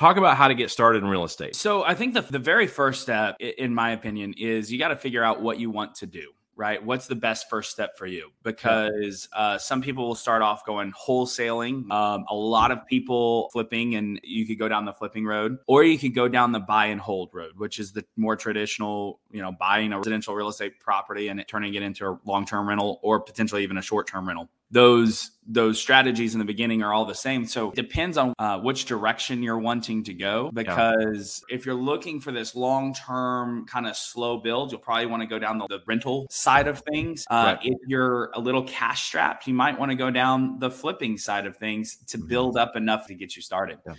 Talk about how to get started in real estate. So I think the, the very first step, in my opinion, is you got to figure out what you want to do right? What's the best first step for you? Because uh, some people will start off going wholesaling. Um, a lot of people flipping, and you could go down the flipping road, or you could go down the buy and hold road, which is the more traditional, you know, buying a residential real estate property and turning it into a long term rental or potentially even a short term rental those those strategies in the beginning are all the same. So it depends on uh, which direction you're wanting to go. Because yeah. if you're looking for this long term kind of slow build, you'll probably want to go down the, the rental side of things. Uh, right. If you're a little cash strapped, you might want to go down the flipping side of things to mm-hmm. build up enough to get you started. Yeah.